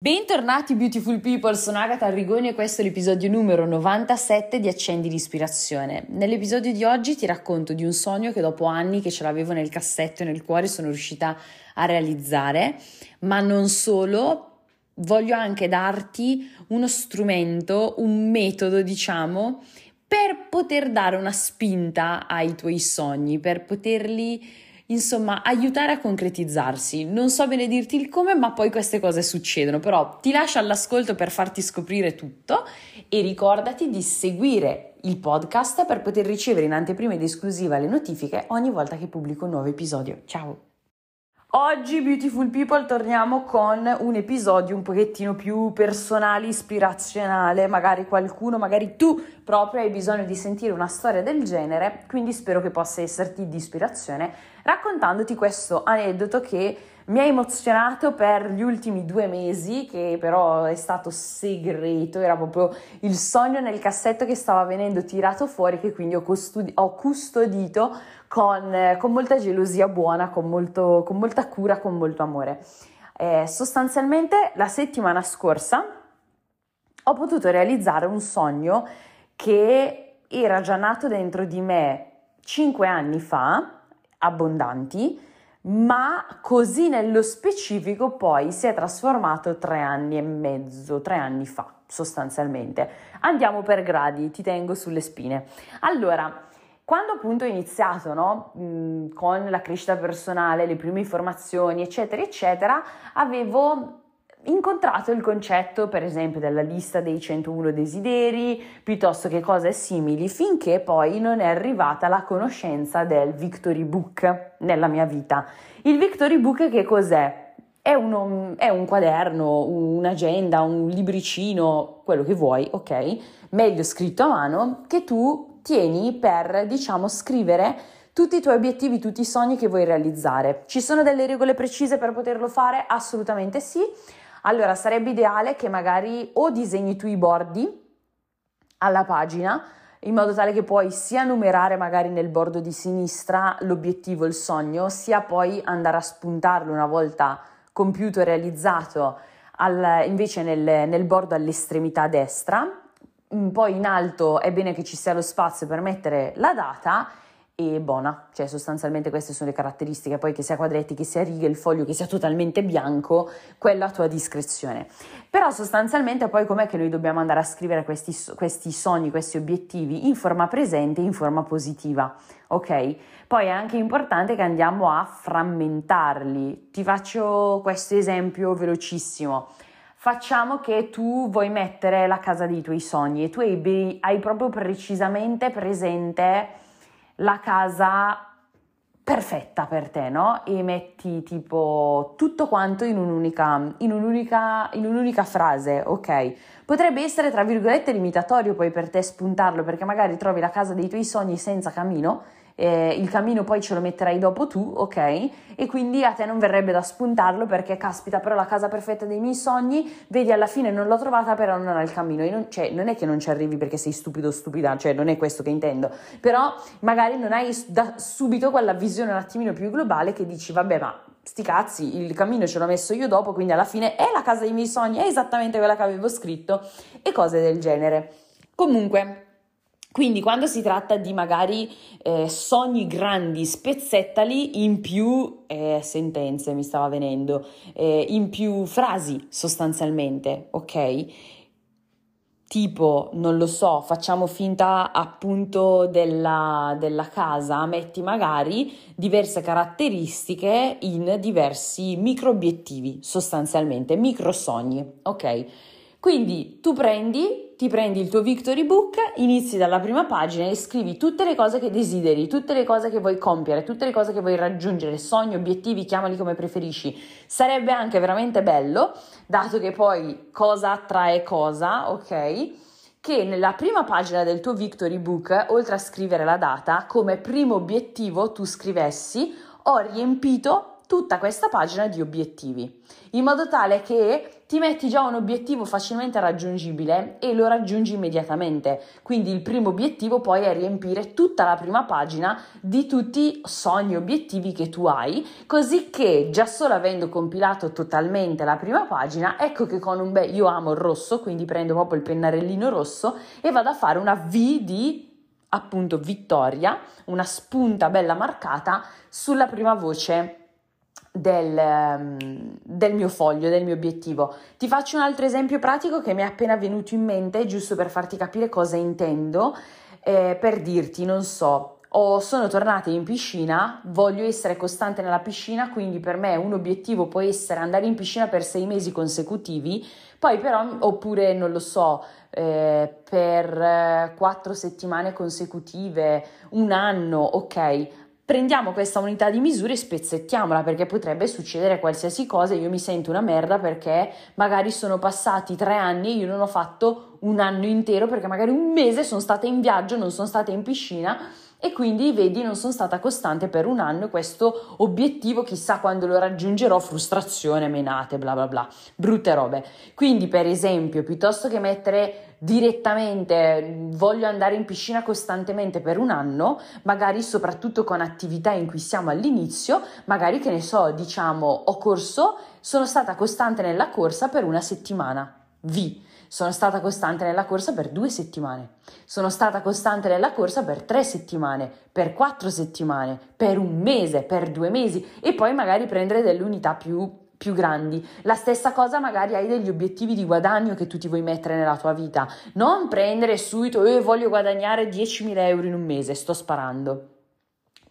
Bentornati beautiful people, sono Agatha Arrigoni e questo è l'episodio numero 97 di Accendi l'ispirazione. Nell'episodio di oggi ti racconto di un sogno che dopo anni che ce l'avevo nel cassetto e nel cuore sono riuscita a realizzare, ma non solo, voglio anche darti uno strumento, un metodo diciamo, per poter dare una spinta ai tuoi sogni, per poterli insomma, aiutare a concretizzarsi. Non so bene dirti il come, ma poi queste cose succedono, però ti lascio all'ascolto per farti scoprire tutto e ricordati di seguire il podcast per poter ricevere in anteprima ed esclusiva le notifiche ogni volta che pubblico un nuovo episodio. Ciao! Oggi, Beautiful People, torniamo con un episodio un pochettino più personale, ispirazionale, magari qualcuno, magari tu proprio hai bisogno di sentire una storia del genere, quindi spero che possa esserti di ispirazione raccontandoti questo aneddoto che mi ha emozionato per gli ultimi due mesi, che però è stato segreto, era proprio il sogno nel cassetto che stava venendo tirato fuori, che quindi ho, custodi- ho custodito con, con, molta gelosia buona, con, molto, con, molta cura, con molto amore. Eh, sostanzialmente la settimana scorsa ho potuto realizzare un sogno che era già nato dentro di me cinque anni fa, abbondanti, ma così nello specifico poi si è trasformato tre anni e mezzo, tre anni fa sostanzialmente. Andiamo per gradi, ti tengo sulle spine. Allora, quando appunto ho iniziato no, mh, con la crescita personale, le prime informazioni, eccetera, eccetera, avevo incontrato il concetto, per esempio, della lista dei 101 desideri, piuttosto che cose simili, finché poi non è arrivata la conoscenza del Victory Book nella mia vita. Il Victory Book che cos'è? È, uno, è un quaderno, un'agenda, un libricino, quello che vuoi, ok? Meglio scritto a mano, che tu tieni per, diciamo, scrivere tutti i tuoi obiettivi, tutti i sogni che vuoi realizzare. Ci sono delle regole precise per poterlo fare? Assolutamente sì. Allora sarebbe ideale che magari o disegni tu i bordi alla pagina in modo tale che puoi sia numerare magari nel bordo di sinistra l'obiettivo, il sogno, sia poi andare a spuntarlo una volta compiuto e realizzato al, invece nel, nel bordo all'estremità destra. Mm, poi in alto è bene che ci sia lo spazio per mettere la data e buona, cioè sostanzialmente queste sono le caratteristiche, poi che sia quadretti, che sia righe, il foglio che sia totalmente bianco, quella a tua discrezione. Però sostanzialmente poi com'è che noi dobbiamo andare a scrivere questi, questi sogni, questi obiettivi in forma presente, in forma positiva, ok? Poi è anche importante che andiamo a frammentarli. Ti faccio questo esempio velocissimo. Facciamo che tu vuoi mettere la casa dei tuoi sogni e tu hai, hai proprio precisamente presente la casa perfetta per te, no? E metti tipo tutto quanto in un'unica, in un'unica, in un'unica frase, ok? Potrebbe essere tra virgolette limitatorio poi per te spuntarlo perché magari trovi la casa dei tuoi sogni senza camino eh, il cammino poi ce lo metterai dopo tu, ok? E quindi a te non verrebbe da spuntarlo perché caspita, però la casa perfetta dei miei sogni, vedi alla fine non l'ho trovata, però non ha il cammino. E non, cioè, non è che non ci arrivi perché sei stupido o stupida, cioè non è questo che intendo, però magari non hai da subito quella visione un attimino più globale che dici, vabbè, ma sti cazzi, il cammino ce l'ho messo io dopo, quindi alla fine è la casa dei miei sogni, è esattamente quella che avevo scritto e cose del genere. Comunque, quindi quando si tratta di magari eh, sogni grandi, spezzettali in più eh, sentenze, mi stava venendo, eh, in più frasi sostanzialmente, ok? Tipo, non lo so, facciamo finta appunto della, della casa, metti magari diverse caratteristiche in diversi micro obiettivi, sostanzialmente, micro sogni, ok? Quindi tu prendi, ti prendi il tuo Victory Book, inizi dalla prima pagina e scrivi tutte le cose che desideri, tutte le cose che vuoi compiere, tutte le cose che vuoi raggiungere, sogni, obiettivi, chiamali come preferisci. Sarebbe anche veramente bello, dato che poi cosa attrae cosa, ok? Che nella prima pagina del tuo Victory Book, oltre a scrivere la data, come primo obiettivo tu scrivessi ho riempito tutta questa pagina di obiettivi, in modo tale che ti metti già un obiettivo facilmente raggiungibile e lo raggiungi immediatamente. Quindi il primo obiettivo poi è riempire tutta la prima pagina di tutti i sogni, obiettivi che tu hai, così che già solo avendo compilato totalmente la prima pagina, ecco che con un bel io amo il rosso, quindi prendo proprio il pennarellino rosso e vado a fare una V di appunto vittoria, una spunta bella marcata sulla prima voce del, ehm, del, mio foglio, del mio obiettivo. Ti faccio un altro esempio pratico che mi è appena venuto in mente, giusto per farti capire cosa intendo, eh, per dirti, non so, o sono tornata in piscina, voglio essere costante nella piscina, quindi per me un obiettivo può essere andare in piscina per sei mesi consecutivi, poi però, oppure non lo so, eh, per eh, quattro settimane consecutive, un anno, ok, prendiamo questa unità di misura e spezzettiamola perché potrebbe succedere qualsiasi cosa. Io mi sento una merda perché magari sono passati tre anni e io non ho fatto un anno intero perché magari un mese sono stata in viaggio, non sono stata in piscina e quindi vedi non sono stata costante per un anno questo obiettivo chissà quando lo raggiungerò frustrazione menate bla bla bla brutte robe. Quindi per esempio piuttosto che mettere direttamente voglio andare in piscina costantemente per un anno magari soprattutto con attività in cui siamo all'inizio magari che ne so diciamo ho corso sono stata costante nella corsa per una settimana. V sono stata costante nella corsa per due settimane. Sono stata costante nella corsa per tre settimane, per quattro settimane, per un mese, per due mesi e poi magari prendere delle unità più più grandi. La stessa cosa magari hai degli obiettivi di guadagno che tu ti vuoi mettere nella tua vita. Non prendere subito, io voglio guadagnare 10.000 euro in un mese, sto sparando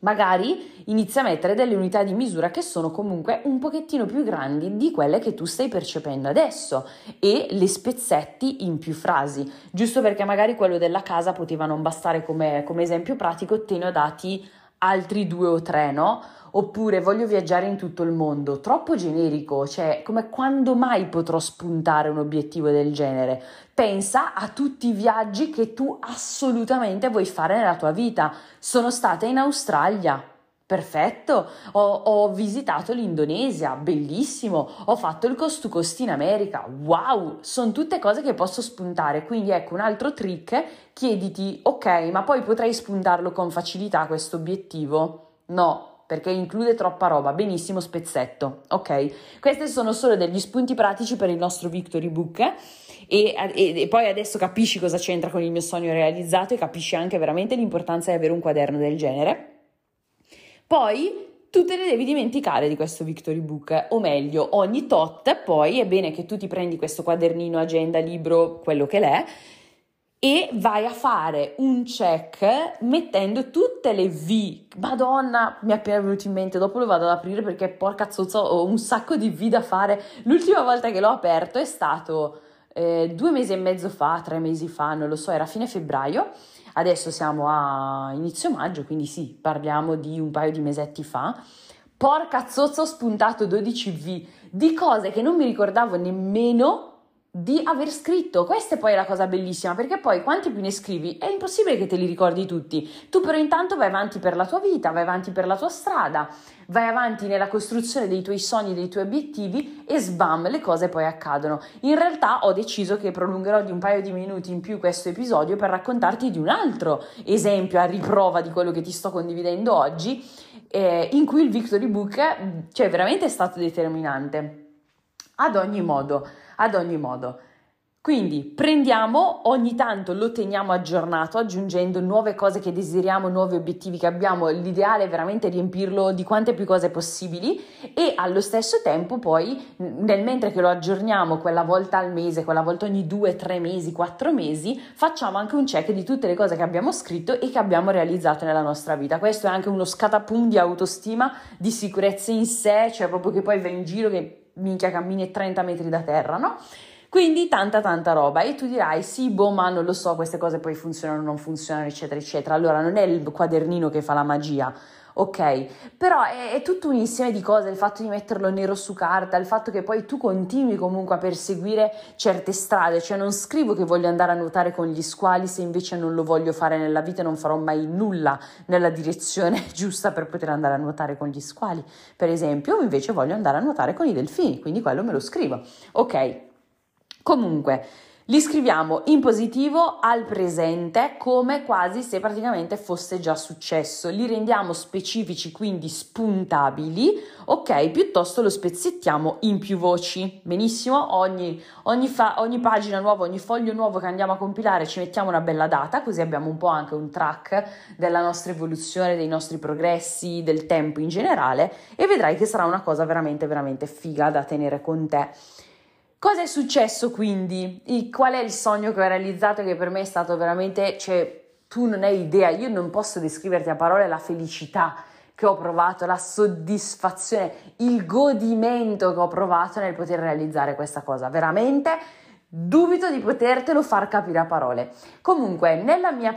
magari inizia a mettere delle unità di misura che sono comunque un pochettino più grandi di quelle che tu stai percependo adesso e le spezzetti in più frasi, giusto perché magari quello della casa poteva non bastare come, come esempio pratico, te ne ho dati altri due o tre, no? Oppure voglio viaggiare in tutto il mondo, troppo generico, cioè come quando mai potrò spuntare un obiettivo del genere? Pensa a tutti i viaggi che tu assolutamente vuoi fare nella tua vita. Sono stata in Australia, Perfetto, ho, ho, visitato l'Indonesia, bellissimo, ho fatto il cost to cost in America, wow, sono tutte cose che posso spuntare, quindi ecco un altro trick, chiediti, ok, ma poi potrei spuntarlo con facilità questo obiettivo? No, perché include troppa roba, benissimo spezzetto, ok? Questi sono solo degli spunti pratici per il nostro Victory Book e, e, e, poi adesso capisci cosa c'entra con il mio sogno realizzato e capisci anche veramente l'importanza di avere un quaderno del genere. Poi tu te ne devi dimenticare di questo Victory Book, o meglio, ogni tot, poi è bene che tu ti prendi questo quadernino, agenda, libro, quello che l'è, e vai a fare un check mettendo tutte le V. Madonna, mi è appena venuto in mente, dopo lo vado ad aprire perché porca zozza ho un sacco di V da fare. L'ultima volta che l'ho aperto è stato eh, due mesi e mezzo fa, tre mesi fa, non lo so, era fine febbraio. Adesso siamo a inizio maggio, quindi sì, parliamo di un paio di mesetti fa. Porca zozza, ho spuntato 12 V di cose che non mi ricordavo nemmeno di aver scritto. Questa è poi la cosa bellissima, perché poi quanti più ne scrivi è impossibile che te li ricordi tutti. Tu però intanto vai avanti per la tua vita, vai avanti per la tua strada, vai avanti nella costruzione dei tuoi sogni, dei tuoi obiettivi e sbam, le cose poi accadono. In realtà ho deciso che prolungherò di un paio di minuti in più questo episodio per raccontarti di un altro esempio a riprova di quello che ti sto condividendo oggi, eh, in cui il Victory Book cioè veramente è stato determinante. Ad ogni modo, ad ogni modo. Quindi prendiamo, ogni tanto lo teniamo aggiornato, aggiungendo nuove cose che desideriamo, nuovi obiettivi che abbiamo. L'ideale è veramente riempirlo di quante più cose possibili e allo stesso tempo poi, nel mentre che lo aggiorniamo quella volta al mese, quella volta ogni due, tre mesi, quattro mesi, facciamo anche un check di tutte le cose che abbiamo scritto e che abbiamo realizzato nella nostra vita. Questo è anche uno scatapum di autostima, di sicurezza in sé, cioè proprio che poi vai in giro che minchia cammini 30 metri da terra, no? Quindi tanta tanta roba e tu dirai sì, boh, ma non lo so, queste cose poi funzionano non funzionano, eccetera, eccetera. Allora non è il quadernino che fa la magia, ok? Però è, è, tutto un insieme di cose, il fatto di metterlo nero su carta, il fatto che poi tu continui comunque a perseguire certe strade, cioè non scrivo che voglio andare a nuotare con gli squali se invece non lo voglio fare nella vita e non farò mai nulla nella direzione giusta per poter andare a nuotare con gli squali. Per esempio, invece voglio andare a nuotare con i delfini, quindi quello me lo scrivo. Ok, Comunque, li scriviamo in positivo al presente come quasi se praticamente fosse già successo. Li rendiamo specifici, quindi spuntabili, ok? Piuttosto lo spezzettiamo in più voci. Benissimo, ogni, ogni, fa, ogni pagina nuova, ogni foglio nuovo che andiamo a compilare ci mettiamo una bella data, così abbiamo un po' anche un track della nostra evoluzione, dei nostri progressi, del tempo in generale e vedrai che sarà una cosa veramente, veramente figa da tenere con te. Cosa è successo quindi? E qual è il sogno che ho realizzato che per me è stato veramente, cioè, tu non hai idea, io non posso descriverti a parole la felicità che ho provato, la soddisfazione, il godimento che ho provato nel poter realizzare questa cosa. Veramente dubito di potertelo far capire a parole. Comunque,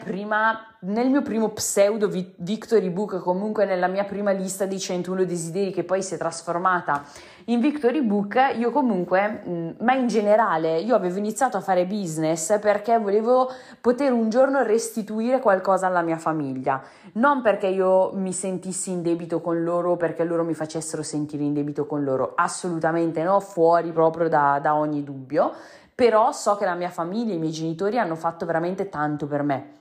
prima nel mio primo pseudo Victory Book, comunque nella mia prima lista di 101 desideri che poi si è trasformata in Victory Book, io comunque, ma in generale, io avevo iniziato a fare business perché volevo poter un giorno restituire qualcosa alla mia famiglia, non perché io mi sentissi in debito con loro, perché loro mi facessero sentire in debito con loro, assolutamente no, fuori proprio da, da ogni dubbio, però so che la mia famiglia, i miei genitori hanno fatto veramente tanto per me.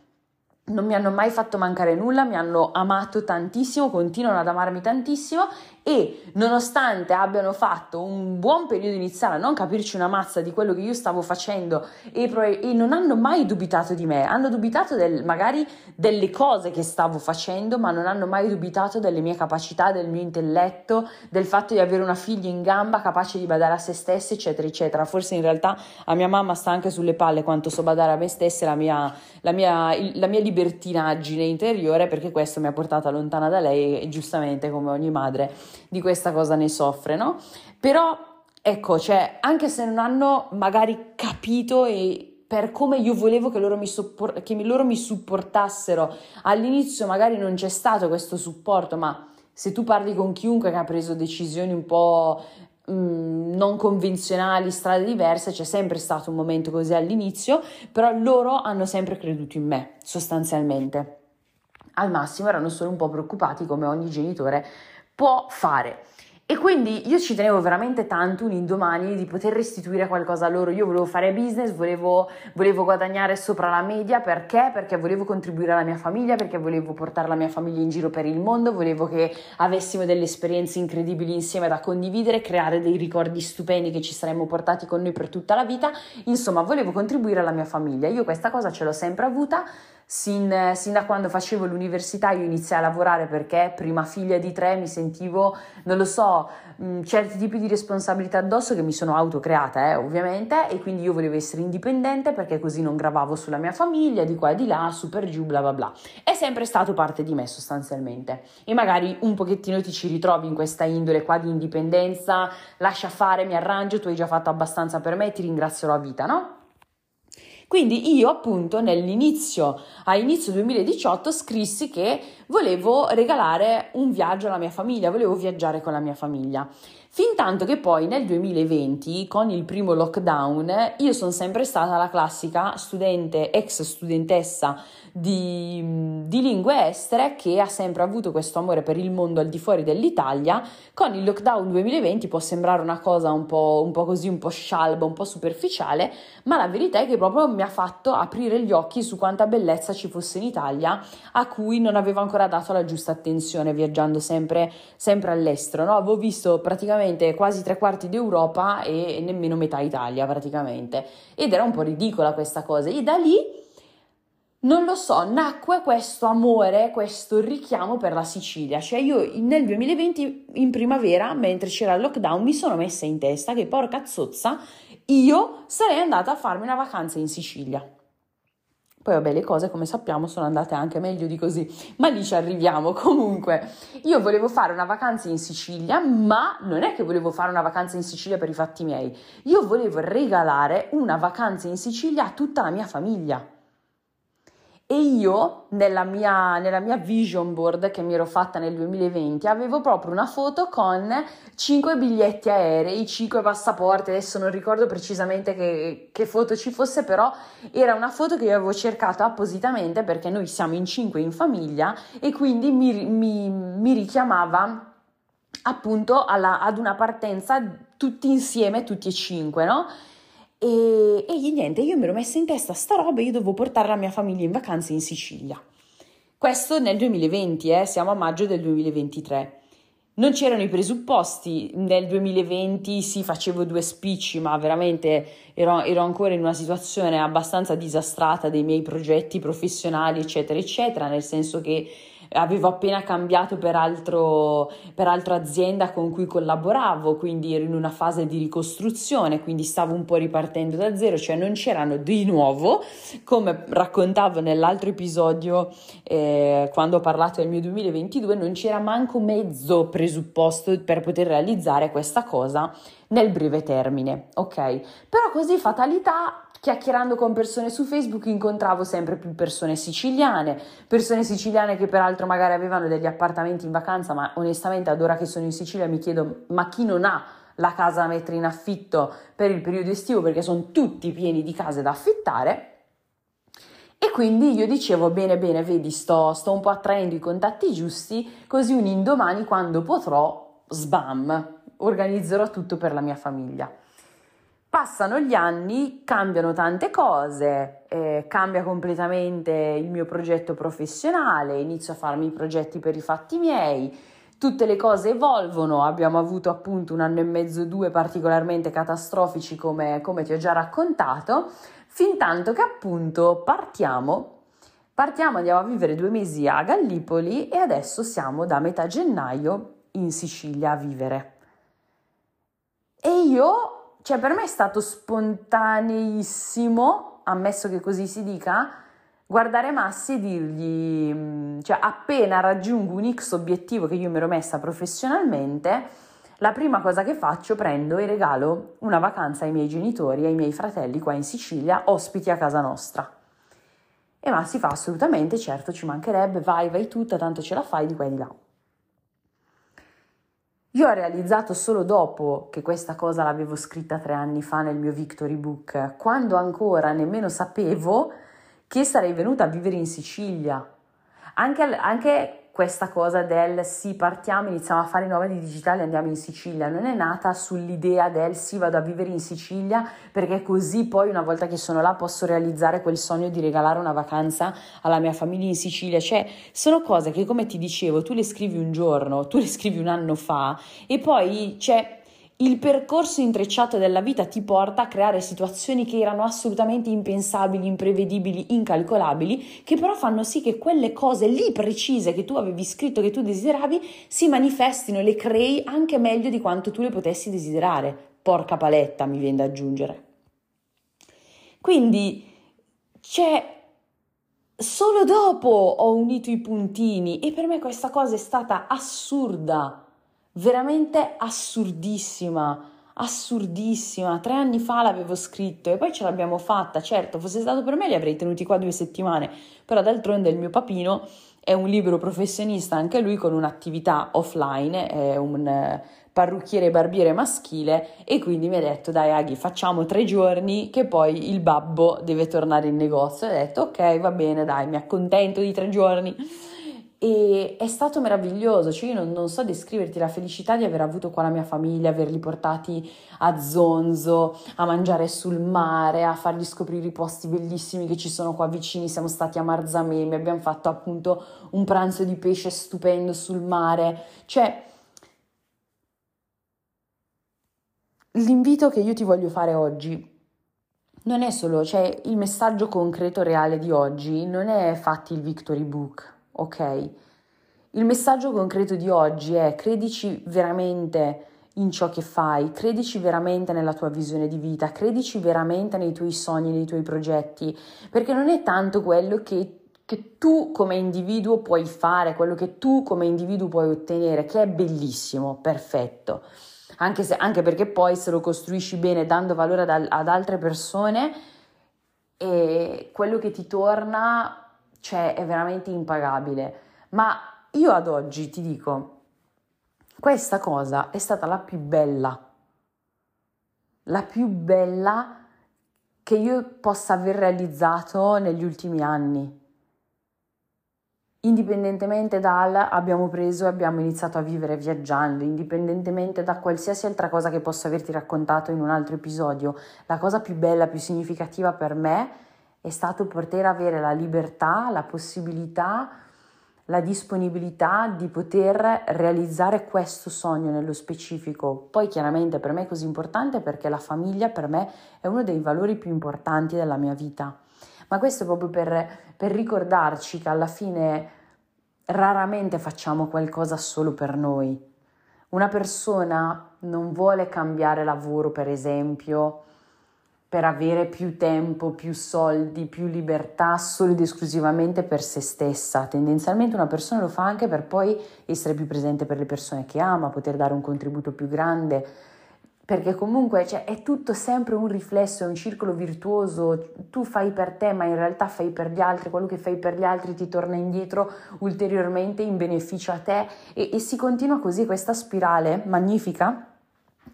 Non mi hanno mai fatto mancare nulla, mi hanno amato tantissimo, continuano ad amarmi tantissimo e nonostante abbiano fatto un buon periodo iniziale a non capirci una mazza di quello che io stavo facendo e, e non hanno mai dubitato di me, hanno dubitato del, magari delle cose che stavo facendo, ma non hanno mai dubitato delle mie capacità, del mio intelletto, del fatto di avere una figlia in gamba capace di badare a se stessa, eccetera, eccetera. Forse in realtà a mia mamma sta anche sulle palle quanto so badare a me stessa e la mia, la mia, la mia libertinaggine interiore, perché questo mi ha portata lontana da lei e giustamente come ogni madre di questa cosa ne soffre, no? Però ecco, cioè, anche se non hanno magari capito e per come io volevo che loro, mi support- che loro mi supportassero, all'inizio magari non c'è stato questo supporto, ma se tu parli con chiunque che ha preso decisioni un po' mm, non convenzionali, strade diverse, c'è sempre stato un momento così all'inizio, però loro hanno sempre creduto in me, sostanzialmente. Al massimo erano solo un po' preoccupati come ogni genitore può fare. E quindi io ci tenevo veramente tanto un indomani di poter restituire qualcosa a loro. Io volevo fare business, volevo, volevo, guadagnare sopra la media perché? Perché volevo contribuire alla mia famiglia, perché volevo portare la mia famiglia in giro per il mondo, volevo che avessimo delle esperienze incredibili insieme da condividere, creare dei ricordi stupendi che ci saremmo portati con noi per tutta la vita. Insomma, volevo contribuire alla mia famiglia. Io questa cosa ce l'ho sempre avuta Sin, sin, da quando facevo l'università io iniziai a lavorare perché prima figlia di tre mi sentivo, non lo so, mh, certi tipi di responsabilità addosso che mi sono autocreata, eh, ovviamente, e quindi io volevo essere indipendente perché così non gravavo sulla mia famiglia, di qua e di là, super giù, bla bla bla. È sempre stato parte di me sostanzialmente. E magari un pochettino ti ci ritrovi in questa indole qua di indipendenza, lascia fare, mi arrangio, tu hai già fatto abbastanza per me, ti ringrazierò a vita, no? Quindi io appunto nell'inizio, a inizio 2018, scrissi che volevo regalare un viaggio alla mia famiglia, volevo viaggiare con la mia famiglia. Fin tanto che poi nel 2020, con il primo lockdown, io sono sempre stata la classica studente, ex studentessa di, di, lingue estere che ha sempre avuto questo amore per il mondo al di fuori dell'Italia. Con il lockdown 2020 può sembrare una cosa un po', un po' così, un po' scialba, un po' superficiale, ma la verità è che proprio mi ha fatto aprire gli occhi su quanta bellezza ci fosse in Italia, a cui non avevo ancora dato la giusta attenzione viaggiando sempre, sempre all'estero. No? Avevo visto praticamente quasi tre quarti d'Europa e nemmeno metà Italia praticamente. Ed era un po' ridicola questa cosa. E da lì non lo so, nacque questo amore, questo richiamo per la Sicilia. Cioè io nel 2020 in primavera, mentre c'era il lockdown, mi sono messa in testa che porca zozza, io sarei andata a farmi una vacanza in Sicilia. Poi vabbè, le cose come sappiamo sono andate anche meglio di così, ma lì ci arriviamo. Comunque, io volevo fare una vacanza in Sicilia, ma non è che volevo fare una vacanza in Sicilia per i fatti miei. Io volevo regalare una vacanza in Sicilia a tutta la mia famiglia. E io, nella mia, nella mia, vision board che mi ero fatta nel 2020, avevo proprio una foto con 5 biglietti aerei, 5 passaporti, adesso non ricordo precisamente che, che, foto ci fosse, però era una foto che io avevo cercato appositamente perché noi siamo in 5 in famiglia e quindi mi, mi, mi richiamava appunto alla, ad una partenza tutti insieme, tutti e cinque, no? E, e niente, io mi ero messa in testa sta roba io dovevo portare la mia famiglia in vacanza in Sicilia. Questo nel 2020, eh, siamo a maggio del 2023. Non c'erano i presupposti, nel 2020 sì facevo due spicci, ma veramente ero, ero, ancora in una situazione abbastanza disastrata dei miei progetti professionali, eccetera, eccetera, nel senso che avevo appena cambiato per, altro, per altra azienda con cui collaboravo, quindi ero in una fase di ricostruzione, quindi stavo un po' ripartendo da zero, cioè non c'erano di nuovo, come raccontavo nell'altro episodio eh, quando ho parlato del mio 2022, non c'era manco mezzo presupposto per poter realizzare questa cosa nel breve termine, ok? Però così fatalità chiacchierando con persone su Facebook incontravo sempre più persone siciliane, persone siciliane che peraltro magari avevano degli appartamenti in vacanza, ma onestamente ad ora che sono in Sicilia mi chiedo ma chi non ha la casa da mettere in affitto per il periodo estivo perché sono tutti pieni di case da affittare. E quindi io dicevo, bene, bene, vedi, sto, sto un po' attraendo i contatti giusti, così un indomani quando potrò, sbam, organizzerò tutto per la mia famiglia. Passano gli anni, cambiano tante cose, eh, cambia completamente il mio progetto professionale, inizio a farmi i progetti per i fatti miei, tutte le cose evolvono, abbiamo avuto appunto un anno e mezzo, due particolarmente catastrofici come, come ti ho già raccontato, fin tanto che appunto partiamo Partiamo, andiamo a vivere due mesi a Gallipoli e adesso siamo da metà gennaio in Sicilia a vivere. E io cioè per me è stato spontaneissimo, ammesso che così si dica, guardare Massi e dirgli, mm, cioè appena raggiungo un X obiettivo che io mi ero messa professionalmente, la prima cosa che faccio prendo e regalo una vacanza ai miei genitori, ai miei fratelli qua in Sicilia, ospiti a casa nostra. E Massi fa assolutamente, certo ci mancherebbe, vai, vai tutta, tanto ce la fai di qua e di là. Io ho realizzato solo dopo che questa cosa l'avevo scritta tre anni fa nel mio Victory Book, quando ancora nemmeno sapevo che sarei venuta a vivere in Sicilia. Anche, anche questa cosa del sì, partiamo, iniziamo a fare i nomadi digitali, andiamo in Sicilia, non è nata sull'idea del sì, vado a vivere in Sicilia perché così poi una volta che sono là posso realizzare quel sogno di regalare una vacanza alla mia famiglia in Sicilia. Cioè, sono cose che come ti dicevo, tu le scrivi un giorno, tu le scrivi un anno fa e poi c'è cioè, il percorso intrecciato della vita ti porta a creare situazioni che erano assolutamente impensabili, imprevedibili, incalcolabili, che però fanno sì che quelle cose lì precise che tu avevi scritto, che tu desideravi, si manifestino, le crei anche meglio di quanto tu le potessi desiderare. Porca paletta, mi viene da aggiungere. Quindi c'è solo dopo ho unito i puntini e per me questa cosa è stata assurda veramente assurdissima, assurdissima. Tre anni fa l'avevo scritto e poi ce l'abbiamo fatta. Certo, fosse stato per me li avrei tenuti qua due settimane, però d'altronde il mio papino è un libero professionista, anche lui con un'attività offline, è un eh, parrucchiere barbiere maschile e quindi mi ha detto dai Aghi facciamo tre giorni che poi il babbo deve tornare in negozio e ho detto ok va bene dai mi accontento di tre giorni e è stato meraviglioso, cioè io non, non, so descriverti la felicità di aver avuto qua la mia famiglia, averli portati a Zonzo, a mangiare sul mare, a fargli scoprire i posti bellissimi che ci sono qua vicini, siamo stati a Marzamemi, abbiamo fatto appunto un pranzo di pesce stupendo sul mare, cioè l'invito che io ti voglio fare oggi non è solo, cioè il messaggio concreto reale di oggi non è fatti il victory book ok? Il messaggio concreto di oggi è credici veramente in ciò che fai, credici veramente nella tua visione di vita, credici veramente nei tuoi sogni, nei tuoi progetti, perché non è tanto quello che, che tu come individuo puoi fare, quello che tu come individuo puoi ottenere, che è bellissimo, perfetto. Anche, se, anche perché poi se lo costruisci bene dando valore ad, ad altre persone, e quello che ti torna cioè è veramente impagabile. Ma io ad oggi ti dico, questa cosa è stata la più bella, la più bella che io possa aver realizzato negli ultimi anni. indipendentemente dal abbiamo preso e abbiamo iniziato a vivere viaggiando, indipendentemente da qualsiasi altra cosa che possa averti raccontato in un altro episodio, la cosa più bella, più significativa per me è stato poter avere la libertà, la possibilità, la disponibilità di poter realizzare questo sogno nello specifico. Poi chiaramente per me è così importante perché la famiglia per me è uno dei valori più importanti della mia vita ma questo è proprio per, per ricordarci che alla fine raramente facciamo qualcosa solo per noi. Una persona non vuole cambiare lavoro, per esempio, per avere più tempo, più soldi, più libertà solo ed esclusivamente per se stessa. Tendenzialmente una persona lo fa anche per poi essere più presente per le persone che ama, poter dare un contributo più grande, perché comunque cioè, è tutto sempre un riflesso, è un circolo virtuoso, tu fai per te ma in realtà fai per gli altri, quello che fai per gli altri ti torna indietro ulteriormente in beneficio a te. E, e si continua così questa spirale magnifica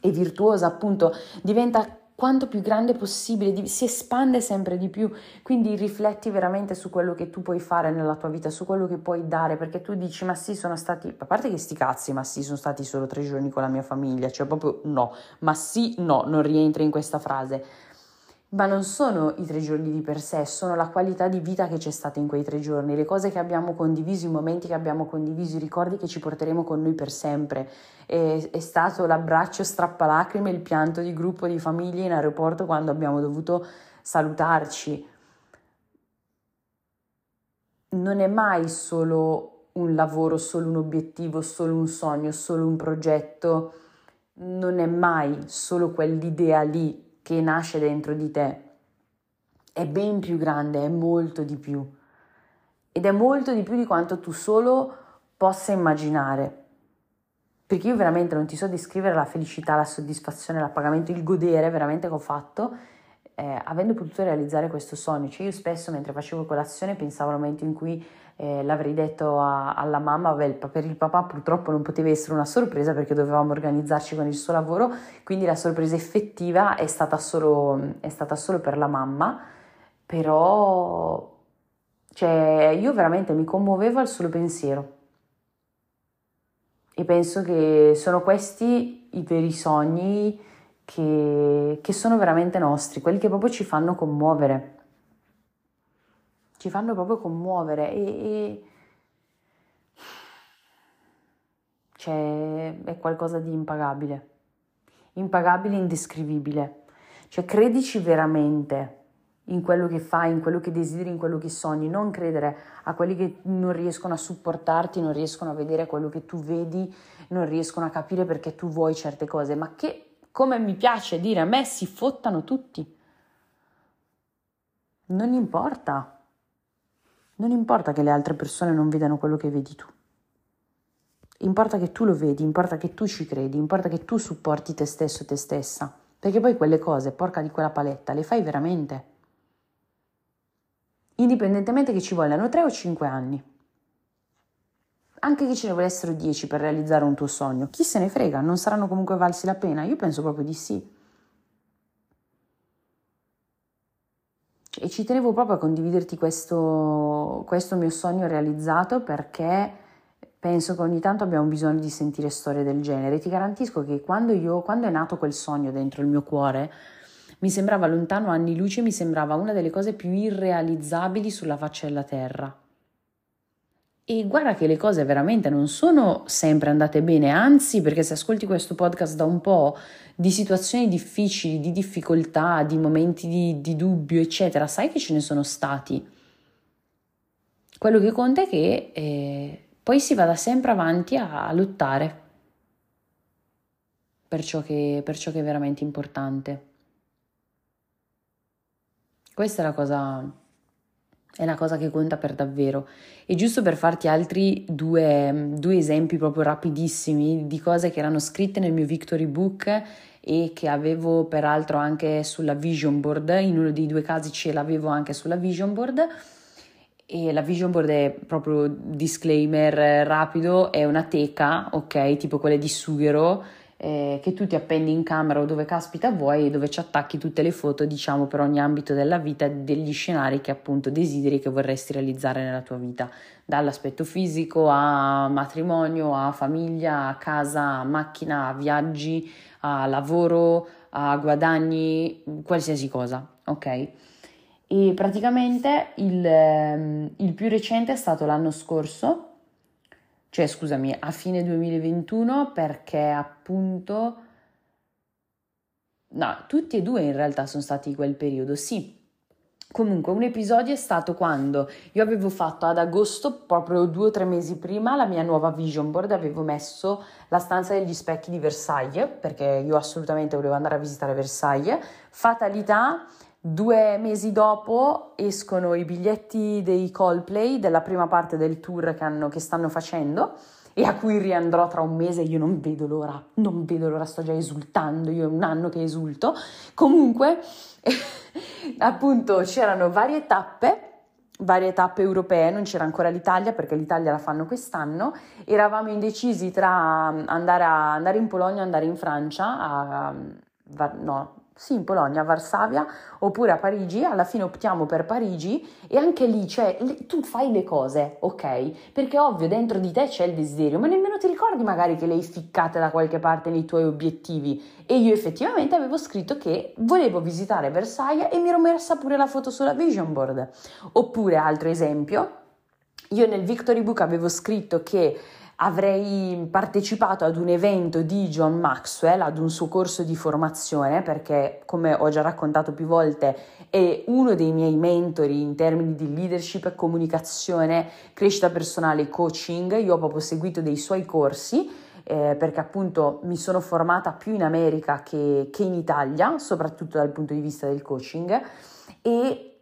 e virtuosa appunto diventa quanto più grande possibile, si espande sempre di più, quindi rifletti veramente su quello che tu puoi fare nella tua vita, su quello che puoi dare, perché tu dici ma sì sono stati, a parte che sti cazzi, ma sì sono stati solo tre giorni con la mia famiglia, cioè proprio no, ma sì no, non rientra in questa frase, ma non sono i tre giorni di per sé, sono la qualità di vita che c'è stata in quei tre giorni, le cose che abbiamo condiviso, i momenti che abbiamo condiviso, i ricordi che ci porteremo con noi per sempre. È, è stato l'abbraccio strappalacrime, il pianto di gruppo di famiglie in aeroporto quando abbiamo dovuto salutarci. Non è mai solo un lavoro, solo un obiettivo, solo un sogno, solo un progetto, non è mai solo quell'idea lì che nasce dentro di te è ben più grande, è molto di più. Ed è molto di più di quanto tu solo possa immaginare. Perché io veramente non ti so descrivere la felicità, la soddisfazione, l'appagamento, il godere veramente che ho fatto eh, avendo potuto realizzare questo sogno. Cioè io spesso mentre facevo colazione pensavo al momento in cui eh, l'avrei detto a, alla mamma, beh, per il papà purtroppo non poteva essere una sorpresa perché dovevamo organizzarci con il suo lavoro, quindi la sorpresa effettiva è stata solo, è stata solo per la mamma, però cioè, io veramente mi commuovevo al solo pensiero. E penso che sono questi i veri sogni che, che sono veramente nostri, quelli che proprio ci fanno commuovere. Ci fanno proprio commuovere e, e cioè, è qualcosa di impagabile, impagabile, indescrivibile. Cioè, credici veramente in quello che fai, in quello che desideri, in quello che sogni, non credere a quelli che non riescono a supportarti, non riescono a vedere quello che tu vedi, non riescono a capire perché tu vuoi certe cose, ma che, come mi piace dire, a me si fottano tutti. Non importa. Non importa che le altre persone non vedano quello che vedi tu. Importa che tu lo vedi, importa che tu ci credi, importa che tu supporti te stesso e te stessa. Perché poi quelle cose, porca di quella paletta, le fai veramente. Indipendentemente che ci vogliano 3 o 5 anni. Anche che ce ne volessero 10 per realizzare un tuo sogno. Chi se ne frega, non saranno comunque valsi la pena? Io penso proprio di sì. e ci tenevo proprio a condividerti questo, questo mio sogno realizzato perché penso che ogni tanto abbiamo bisogno di sentire storie del genere. Ti garantisco che quando, io, quando è nato quel sogno dentro il mio cuore, mi sembrava lontano anni luce, mi sembrava una delle cose più irrealizzabili sulla faccia della terra. E guarda che le cose veramente non sono sempre andate bene, anzi, perché se ascolti questo podcast da un po' di situazioni difficili, di difficoltà, di momenti di, di dubbio, eccetera, sai che ce ne sono stati. Quello che conta è che eh, poi si vada sempre avanti a, a lottare per ciò, che, per ciò che è veramente importante. Questa è la cosa è la cosa che conta per davvero. E giusto per farti altri due, due, esempi proprio rapidissimi di cose che erano scritte nel mio Victory Book e che avevo peraltro anche sulla vision board, in uno dei due casi ce l'avevo anche sulla vision board. E la vision board è proprio disclaimer rapido, è una teca, ok, tipo quelle di sughero, eh, che tu ti appendi in camera o dove caspita vuoi e dove ci attacchi tutte le foto, diciamo, per ogni ambito della vita, degli scenari che appunto desideri che vorresti realizzare nella tua vita, dall'aspetto fisico a matrimonio, a famiglia, a casa, a macchina, a viaggi, a lavoro, a guadagni, qualsiasi cosa, ok? E praticamente il, ehm, il più recente è stato l'anno scorso, cioè scusami, a fine 2021 perché appunto... No, tutti e due in realtà sono stati quel periodo, sì. Comunque, un episodio è stato quando io avevo fatto ad agosto, proprio due o tre mesi prima, la mia nuova vision board, avevo messo la stanza degli specchi di Versailles, perché io assolutamente volevo andare a visitare Versailles. Fatalità, Due mesi dopo escono i biglietti dei Coldplay della prima parte del tour che, hanno, che stanno facendo e a cui riandrò tra un mese. Io non vedo l'ora, non vedo l'ora, sto già esultando. Io è un anno che esulto. Comunque, appunto, c'erano varie tappe varie tappe europee, non c'era ancora l'Italia perché l'Italia la fanno quest'anno, eravamo indecisi tra andare, a, andare in Polonia o andare in Francia, a, no, sì, in Polonia, a Varsavia oppure a Parigi, alla fine optiamo per Parigi e anche lì, cioè, tu fai le cose, ok? Perché ovvio dentro di te c'è il desiderio, ma nemmeno ti ricordi magari che le hai ficcate da qualche parte nei tuoi obiettivi. E io effettivamente avevo scritto che volevo visitare Versailles e mi ero messa pure la foto sulla vision board. Oppure, altro esempio, io nel Victory Book avevo scritto che avrei partecipato ad un evento di John Maxwell, ad un suo corso di formazione, perché come ho già raccontato più volte è uno dei miei mentori in termini di leadership, comunicazione, crescita personale coaching. Io ho proprio seguito dei suoi corsi. Eh, perché appunto mi sono formata più in America che, che in Italia, soprattutto dal punto di vista del coaching, e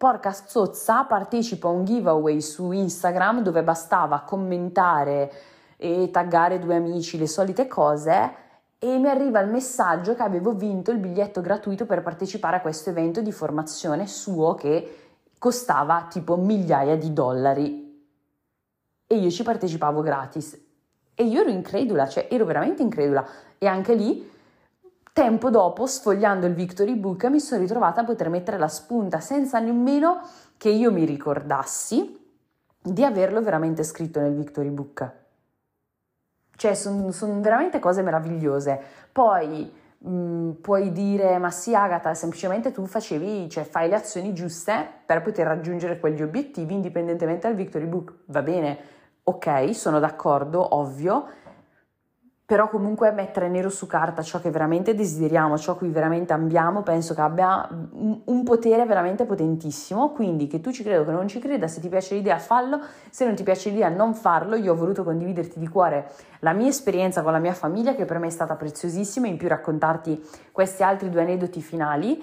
porca zozza, partecipo a un giveaway su Instagram dove bastava commentare e taggare due amici, le solite cose e mi arriva il messaggio che avevo vinto il biglietto gratuito per partecipare a questo evento di formazione suo che costava tipo migliaia di dollari. E io ci partecipavo gratis. E io ero incredula, cioè ero veramente incredula. E anche lì Tempo dopo, sfogliando il Victory Book, mi sono ritrovata a poter mettere la spunta senza nemmeno che io mi ricordassi di averlo veramente scritto nel Victory Book. Cioè, sono son veramente cose meravigliose. Poi mh, mm, puoi dire, ma sì, Agata, semplicemente tu facevi, cioè fai le azioni giuste per poter raggiungere quegli obiettivi indipendentemente dal Victory Book. Va bene, ok, sono d'accordo, ovvio però comunque mettere nero su carta ciò che veramente desideriamo, ciò che veramente ambiamo, penso che abbia un potere veramente potentissimo, quindi che tu ci creda o che non ci creda, se ti piace l'idea fallo, se non ti piace l'idea non farlo, io ho voluto condividerti di cuore la mia esperienza con la mia famiglia che per me è stata preziosissima, in più raccontarti questi altri due aneddoti finali,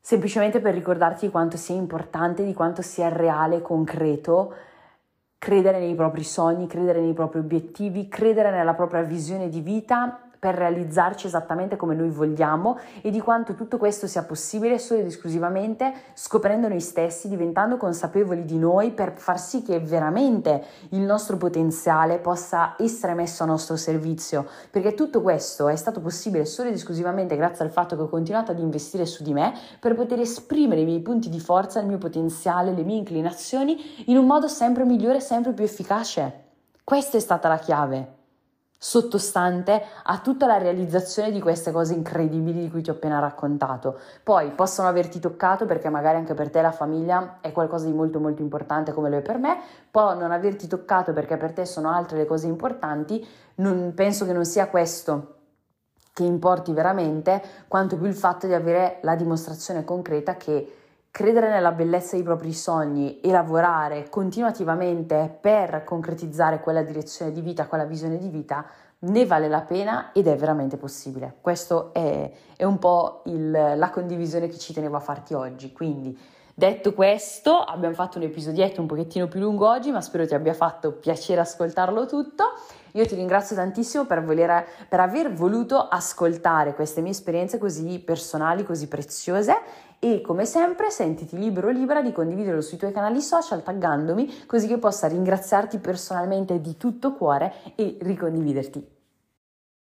semplicemente per ricordarti di quanto sia importante, di quanto sia reale, concreto, credere nei propri sogni, credere nei propri obiettivi, credere nella propria visione di vita per realizzarci esattamente come noi vogliamo e di quanto tutto questo sia possibile solo ed esclusivamente scoprendo noi stessi, diventando consapevoli di noi per far sì che veramente il nostro potenziale possa essere messo a nostro servizio, perché tutto questo è stato possibile solo ed esclusivamente grazie al fatto che ho continuato ad investire su di me per poter esprimere i miei punti di forza, il mio potenziale, le mie inclinazioni in un modo sempre migliore sempre più efficace. Questa è stata la chiave sottostante a tutta la realizzazione di queste cose incredibili di cui ti ho appena raccontato. Poi possono averti toccato perché magari anche per te la famiglia è qualcosa di molto molto importante come lo è per me, può non averti toccato perché per te sono altre le cose importanti, non, penso che non sia questo che importi veramente, quanto più il fatto di avere la dimostrazione concreta che credere nella bellezza dei propri sogni e lavorare continuativamente per concretizzare quella direzione di vita, quella visione di vita, ne vale la pena ed è veramente possibile. Questa è, è, un po' il, la condivisione che ci tenevo a farti oggi. Quindi, detto questo, abbiamo fatto un episodietto un pochettino più lungo oggi, ma spero ti abbia fatto piacere ascoltarlo tutto. Io ti ringrazio tantissimo per, voler, per aver voluto ascoltare queste mie esperienze così personali, così preziose e come sempre sentiti libero o libera di condividerlo sui tuoi canali social taggandomi così che possa ringraziarti personalmente di tutto cuore e ricondividerti